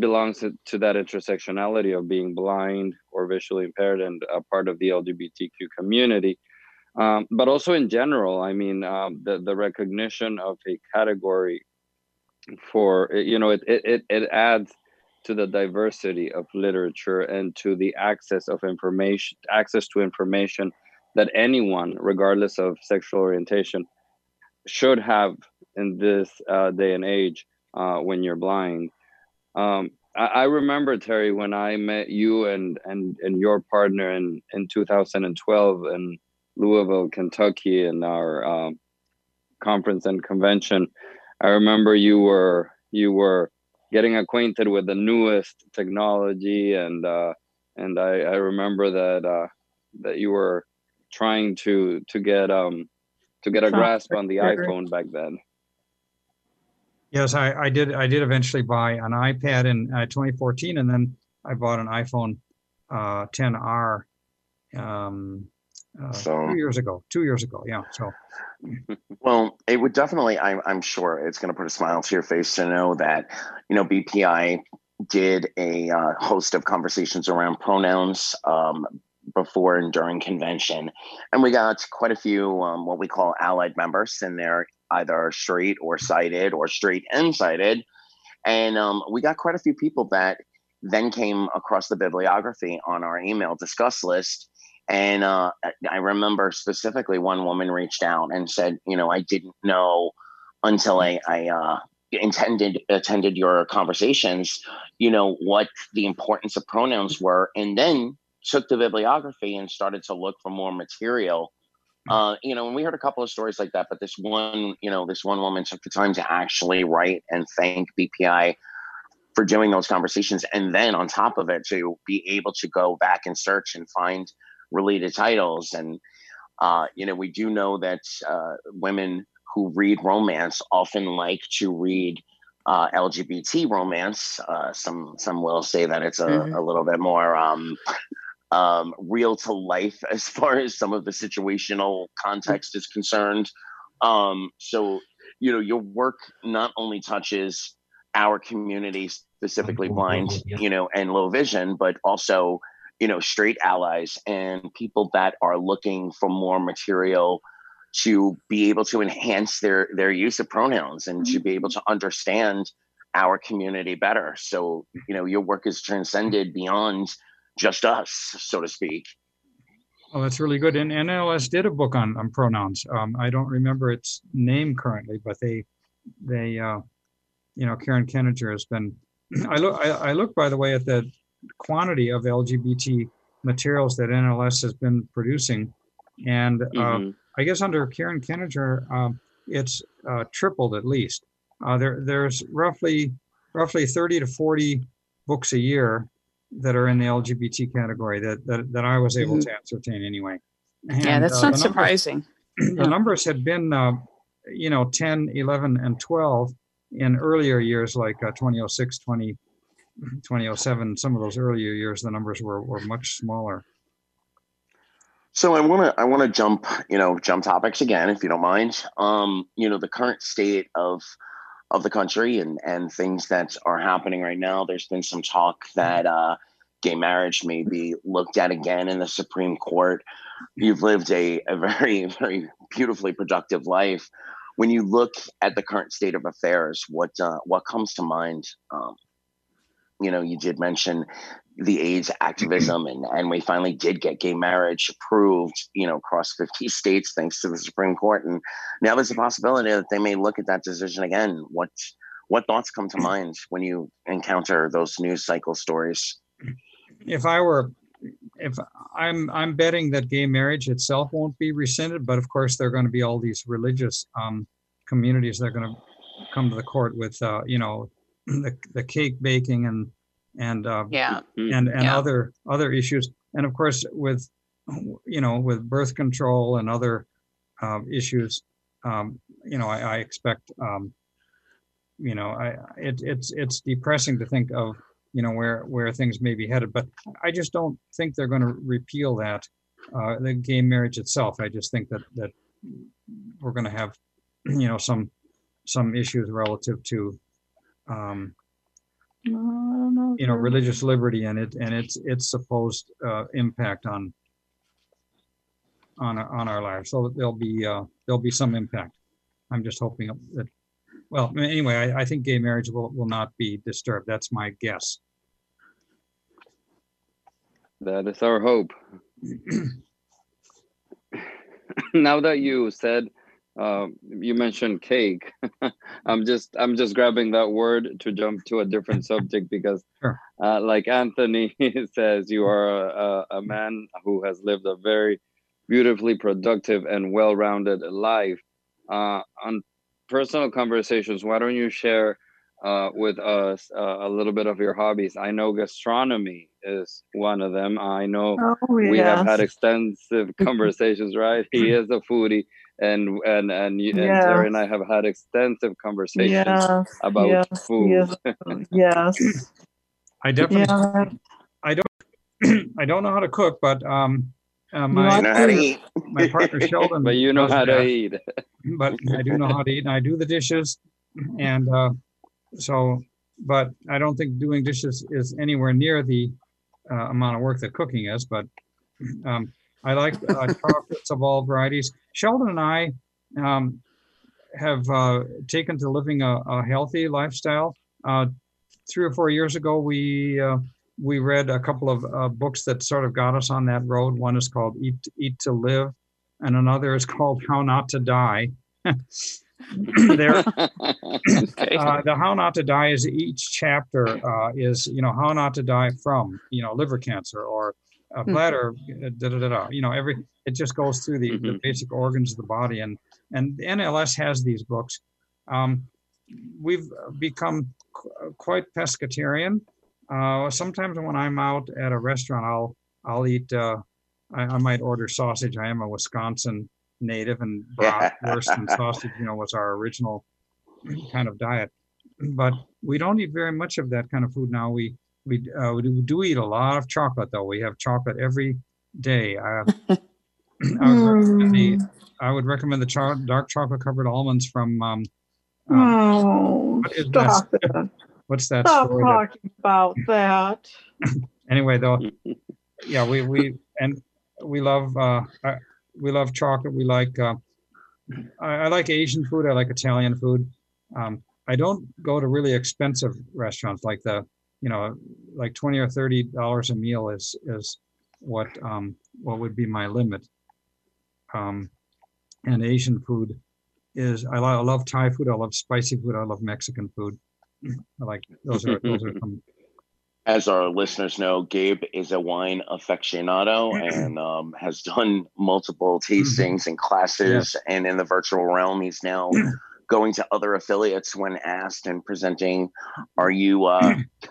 belongs to, to, that intersectionality of being blind or visually impaired and a part of the LGBTQ community. Um, but also in general, I mean, um, the the recognition of a category for you know it it it adds to the diversity of literature and to the access of information access to information that anyone regardless of sexual orientation should have in this uh, day and age uh, when you're blind. Um, I, I, remember terry when i met you and and and your partner in in 2012 in louisville kentucky in our um, conference and convention. I remember you were you were getting acquainted with the newest technology and uh, and I, I remember that uh, that you were trying to to get um to get a grasp on the iPhone back then. Yes, I, I did. I did eventually buy an iPad in uh, 2014, and then I bought an iPhone uh, 10R um, uh, so, two years ago. Two years ago, yeah. So, well, it would definitely. I'm, I'm sure it's going to put a smile to your face to know that you know BPI did a uh, host of conversations around pronouns um, before and during convention, and we got quite a few um, what we call allied members, and they're either straight or sighted or straight and sighted, and um, we got quite a few people that then came across the bibliography on our email discuss list. And uh, I remember specifically one woman reached out and said, you know, I didn't know until I, I uh, intended attended your conversations, you know, what the importance of pronouns were, and then took the bibliography and started to look for more material. Uh, you know, and we heard a couple of stories like that, but this one, you know, this one woman took the time to actually write and thank BPI for doing those conversations, and then on top of it, to be able to go back and search and find related titles. And, uh, you know, we do know that uh, women who read romance often like to read uh, LGBT romance. Uh, some some will say that it's a, mm-hmm. a little bit more um, um, real to life as far as some of the situational context is concerned. Um, so, you know, your work not only touches our community, specifically blind, you know, and low vision, but also you know straight allies and people that are looking for more material to be able to enhance their their use of pronouns and to be able to understand our community better. So you know your work is transcended beyond just us so to speak Oh, that's really good. And NLS did a book on, on pronouns. Um, I don't remember its name currently, but they, they, uh, you know, Karen Keninger has been. I look. I, I look, by the way, at the quantity of LGBT materials that NLS has been producing. And uh, mm-hmm. I guess under Karen Keninger, um, it's uh, tripled at least. Uh, there, there's roughly roughly 30 to 40 books a year that are in the LGBT category that that, that I was able mm-hmm. to ascertain anyway. And, yeah, that's uh, not surprising. Numbers, the numbers had been, uh, you know, 10, 11, and 12 in earlier years like uh, 2006, 20, 2007, some of those earlier years, the numbers were, were much smaller. So I want to I want to jump you know jump topics again if you don't mind. Um, you know the current state of of the country and and things that are happening right now. There's been some talk that uh, gay marriage may be looked at again in the Supreme Court. You've lived a, a very very beautifully productive life. When you look at the current state of affairs, what uh, what comes to mind um, you know, you did mention the AIDS activism, and, and we finally did get gay marriage approved, you know, across 50 states thanks to the Supreme Court. And now there's a possibility that they may look at that decision again. What what thoughts come to mind when you encounter those news cycle stories? If I were if I'm I'm betting that gay marriage itself won't be rescinded, but of course there are going to be all these religious um, communities that are going to come to the court with, uh, you know, the, the cake baking and, and, uh, Yeah. and, and Yeah. other, other issues. And of course, with, you know, with birth control and other, uh, issues, um, you know, I, I expect, um, you know, I, it, it's, it's depressing to think of, you know, where, where things may be headed, but I just don't think they're going to repeal that, uh, the gay marriage itself. I just think that, that we're going to have, you know, some, some issues relative to, um, you know, religious liberty and it, and its, its supposed, uh, impact on, on, our- on our lives. So there'll be, uh, there'll be some impact. I'm just hoping that, well, anyway, I, I think gay marriage will, will not be disturbed. That's my guess. That is our hope. now that you said uh, you mentioned cake, I'm just I'm just grabbing that word to jump to a different subject because, Sure. uh, like Anthony says, you are a, a, a man who has lived a very beautifully productive and well-rounded life. Uh, on personal conversations, why don't you share uh, with us uh, a little bit of your hobbies? I know gastronomy is one of them. I know Oh, we have had extensive conversations, right? He is a foodie, and and and, you, and Terry and I have had extensive conversations Yes, about yes, food. yes, yes. I definitely, Yeah, I don't I don't know how to cook, but, um, uh, You You my, want- know how to eat. my partner Sheldon. But you know how to that. eat. but I do know how to eat and I do the dishes. And uh, so, but I don't think doing dishes is anywhere near the uh, amount of work that cooking is. But um, I like uh, chocolates of all varieties. Sheldon and I um, have uh, taken to living a, a healthy lifestyle. Uh, three or four years ago, we uh, we read a couple of uh, books that sort of got us on that road. One is called Eat Eat to Live, and another is called How Not to Die. there, uh, the how not to die is each chapter uh, is you know how not to die from you know liver cancer or uh, bladder uh, da, da, da, da. you know every it just goes through the, the Mhm. basic organs of the body and and NLS has these books. Um, we've become qu- quite pescatarian. Uh, sometimes when I'm out at a restaurant, I'll I'll eat. Uh, I, I might order sausage. I am a Wisconsin native, and bratwurst and sausage, you know, was our original kind of diet. But we don't eat very much of that kind of food now. We we, uh, we do- do eat a lot of chocolate, though. We have chocolate every day. Uh, I, would recommend the. I would recommend the cho- dark chocolate covered almonds from. Um, um, Oh, what is that? stop it. what's that Stop story? that- talking about that. anyway, though, yeah, we we and we love uh, uh, we love chocolate. We like uh, I, I like Asian food. I like Italian food. Um, I don't go to really expensive restaurants like the you know like twenty or thirty dollars a meal is is what um, what would be my limit. Um, and Asian food is I, lo- I love Thai food. I love spicy food. I love Mexican food. I like those are those are some As our listeners know, Gabe is a wine aficionado and um, has done multiple tastings and classes. And in the virtual realm, he's now going to other affiliates when asked and presenting. Are you, uh,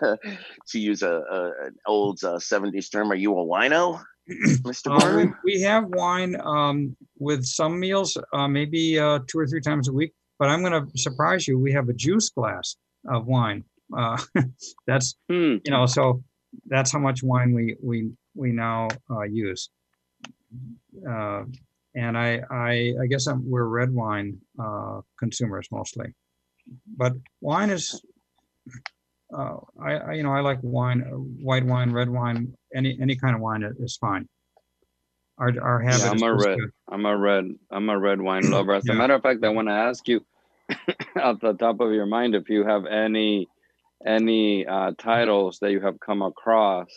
to use a, a an old uh, '70s term, are you a wino, Mister Uh, we, we have wine um, with some meals, uh, maybe uh, two or three times a week. But I'm going to surprise you. We have a juice glass of wine. Uh, that's Hmm. you know, so that's how much wine we we we now uh, use. Uh, and I I I guess I'm, we're red wine uh, consumers mostly, but wine is. Uh, I, I you know I like wine, uh, white wine, red wine, any any kind of wine i- is fine. Our our habit Yeah, I'm a red. to- I'm a red. I'm a red wine lover. As a matter of fact, I want to ask you, at the top of your mind, if you have any any uh, titles that you have come across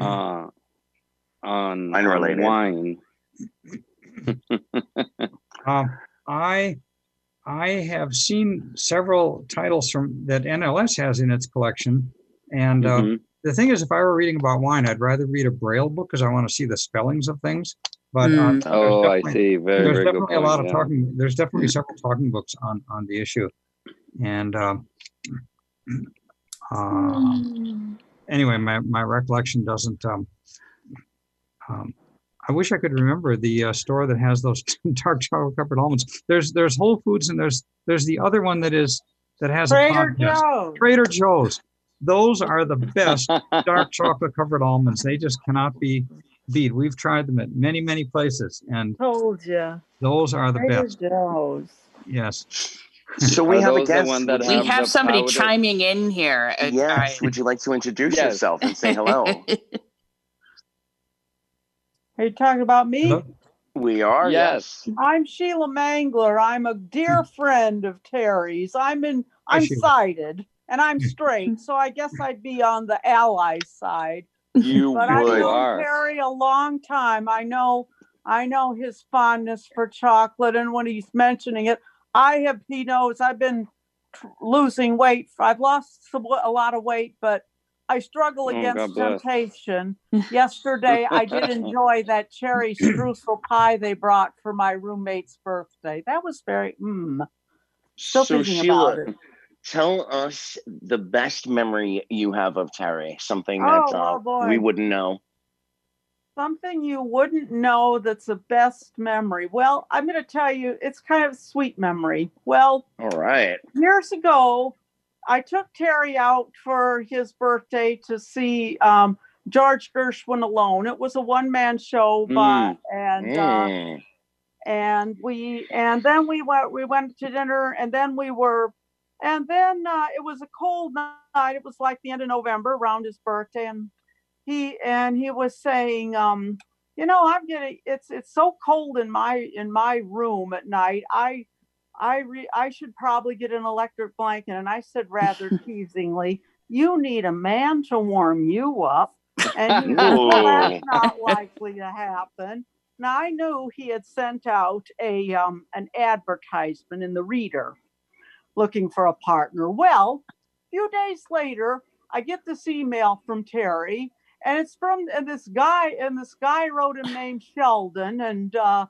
uh, on, on Wine-related. wine. Um, I, I have seen several titles from that NLS has in its collection, and uh, Mhm. the thing is, if I were reading about wine, I'd rather read a braille book because I want to see the spellings of things. But uh, Mm. there's Oh, I definitely- see. Very, There's very good definitely point. a lot of yeah. talking. There's definitely several talking books on on the issue. And um, uh, anyway, my, my recollection doesn't. Um, um, I wish I could remember the uh, store that has those dark chocolate covered almonds. There's there's Whole Foods and there's there's the other one that is that has a Trader podcast. Joe's. Trader Joe's. Those are the best dark chocolate covered almonds. They just cannot be beat. We've tried them at many many places, and Told you. those are the Trader best. Joe's. Yes. So we Are have a guest. one that We have have somebody powder- chiming in here. Uh, yes. I- Would you like to introduce Yes. yourself and say hello? Are you talking about me? Hello? we are. Yes. I'm Sheila Mangler. I'm a dear hmm. friend of Terry's. I'm in I'm Sheila. sighted and I'm hmm. straight, so I guess I'd be on the ally side. You But I've known. Terry a long time. I know I know his fondness for chocolate and when he's mentioning it, I have he knows I've been tr- losing weight. I've lost some, a lot of weight, but I struggle Oh, against God bless. temptation. Yesterday, I did enjoy that cherry streusel pie they brought for my roommate's birthday. That was very, mm. Still so thinking Sheila, about it. tell us the best memory you have of Terry. Something Oh, that uh, oh, we wouldn't know. Something you wouldn't know that's a best memory. Well, I'm going to tell you, it's kind of a sweet memory. Well, All right. years ago, I took Terry out for his birthday to see um, George Gershwin alone. It was a one man show, but and uh, Mm. and we and then we went we went to dinner and then we were and then uh, it was a cold night it was like the end of november around his birthday and he and he was saying um you know i'm getting it's it's so cold in my in my room at night i i re, i should probably get an electric blanket and i said rather teasingly you need a man to warm you up and he said, well, that's not likely to happen now I knew he had sent out a um, an advertisement in the Reader, looking for a partner. Well, a few days later, I get this email from Terry, and it's from and this guy and this guy wrote him named Sheldon, and uh,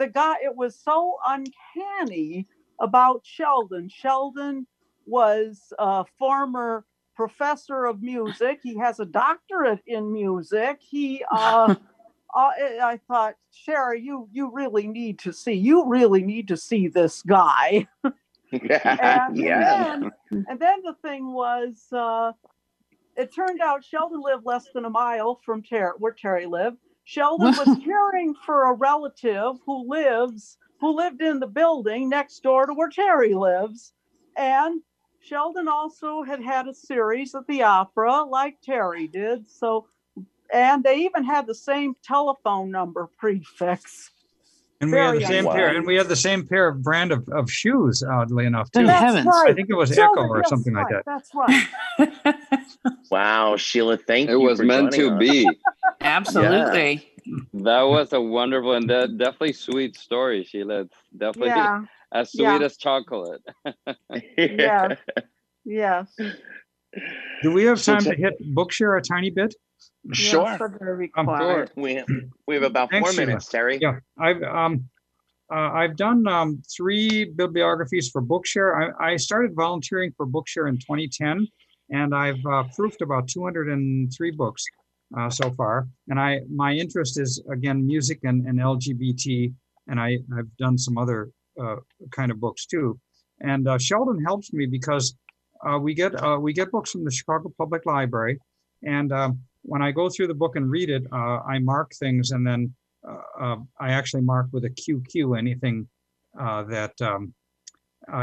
the guy it was so uncanny about Sheldon. Sheldon was a former professor of music. He has a doctorate in music. He uh, uh, I thought, Sherry, you you really need to see. You really need to see this guy. And yeah. then, and then the thing was, uh, it turned out Sheldon lived less than a mile from Ter- where Terry lived. Sheldon was caring for a relative who lives who lived in the building next door to where Terry lives, and Sheldon also had had a series at the opera like Terry did. So, and they even had the same telephone number prefix. And we had the same pair, and we had the same pair of brand of, of shoes, oddly enough, too. That's heavens. right. I think it was Sheldon, Ecco or yes, something like that. That's right. Wow, Sheila, thank It you. It was for meant to us. be. Absolutely. That was a wonderful and de- definitely sweet story, Sheila. It's definitely Yeah. as sweet yeah. as chocolate. Yeah. Yes. Do we have So time to hit Bookshare a tiny bit? Sure. Yes, I'm very I'm. We we have about Thanks, four Sheila. minutes, Terry. Yeah, I've um, uh, I've done um, three bibliographies for Bookshare. I, I started volunteering for Bookshare in 2010, and I've uh, proofed about 203 books uh, so far. And I my interest is again music and, and LGBT, and I I've done some other uh, kind of books too. And uh, Sheldon helps me because uh, we get uh, we get books from the Chicago Public Library, and um, when I go through the book and read it, uh, I mark things, and then uh, I actually mark with a QQ anything that um,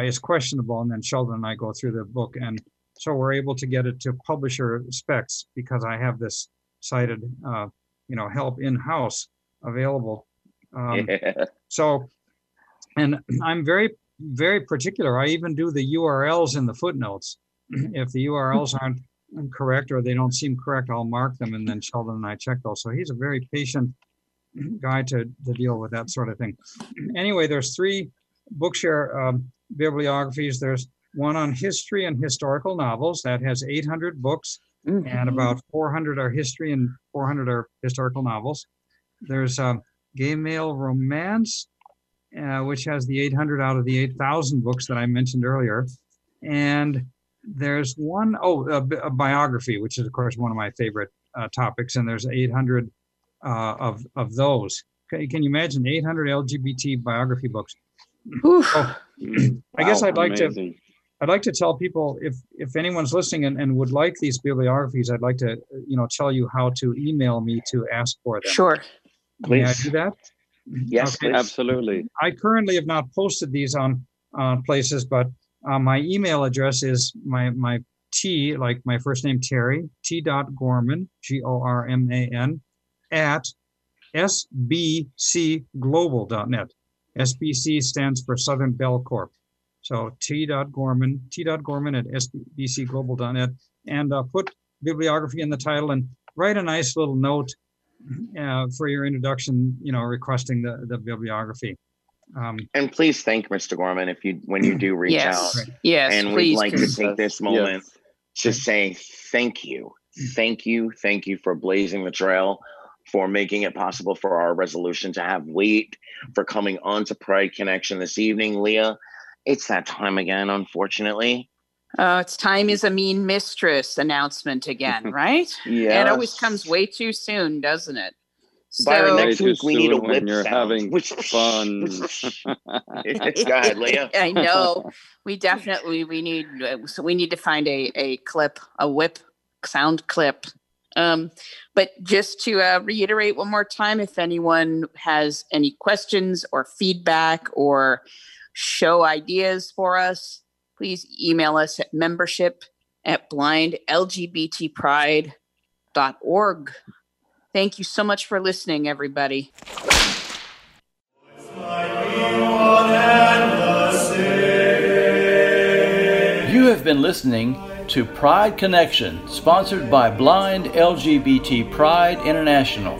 is questionable, and then Sheldon and I go through the book, and so we're able to get it to publisher specs because I have this cited, uh, you know, help in house available. Um, Yeah. so, and I'm very, very particular. I even do the URLs in the footnotes. If the URLs aren't correct or they don't seem correct, I'll mark them and then Sheldon and I check those. So he's a very patient guy to, to deal with that sort of thing. Anyway, there's three Bookshare um, bibliographies. There's one on history and historical novels that has 800 books and about 400 are history and 400 are historical novels. There's um, gay male romance, uh, which has the 800 out of the 8,000 books that I mentioned earlier. and there's one oh a, bi- a biography, which is of course one of my favorite uh, topics, and there's 800 uh, of of those. Can, can you imagine 800 LGBT biography books? Whew. Oh, I guess Wow, I'd like to amazing. I'd like to tell people if if anyone's listening and, and would like these bibliographies, I'd like to you know tell you how to email me to ask for them. Sure. May I Please. do that? Yes, Okay. Absolutely. I currently have not posted these on on places, but uh, my email address is my my T like my first name Terry T dot Gorman G O R M A N at sbcglobal.net. SBC stands for Southern Bell Corp. So T dot Gorman T dot Gorman at sbcglobal.net and uh, put bibliography in the title and write a nice little note uh, for your introduction. You know, requesting the the bibliography. Um, And please thank Mr. Gorman if you when you do reach Yes. out. Yes. and we'd like to take this moment to say thank you, thank you, thank you for blazing the trail, for making it possible for our resolution to have weight, for coming on to Pride Connection this evening, Leah. It's that time again, unfortunately. Uh, it's time is a mean mistress announcement again, right? Yeah, It always comes way too soon, doesn't it? Byron, So- next week we need a soon when whip you're sound. having Which- fun. Go ahead, Leah. I know. We definitely we need uh, so we need to find a a clip, a whip sound clip. Um, but just to uh, reiterate one more time, if anyone has any questions or feedback or show ideas for us, please email us at membership at blindlgbtpride.org. Thank you so much for listening, everybody. You have been listening to Pride Connection, sponsored by Blind LGBT Pride International.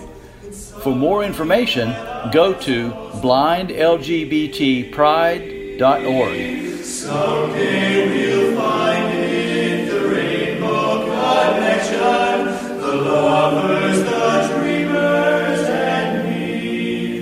For more information, go to blindlgbtpride.org. Someday we'll find in the rainbow connection the lovers, the dreamers, and me.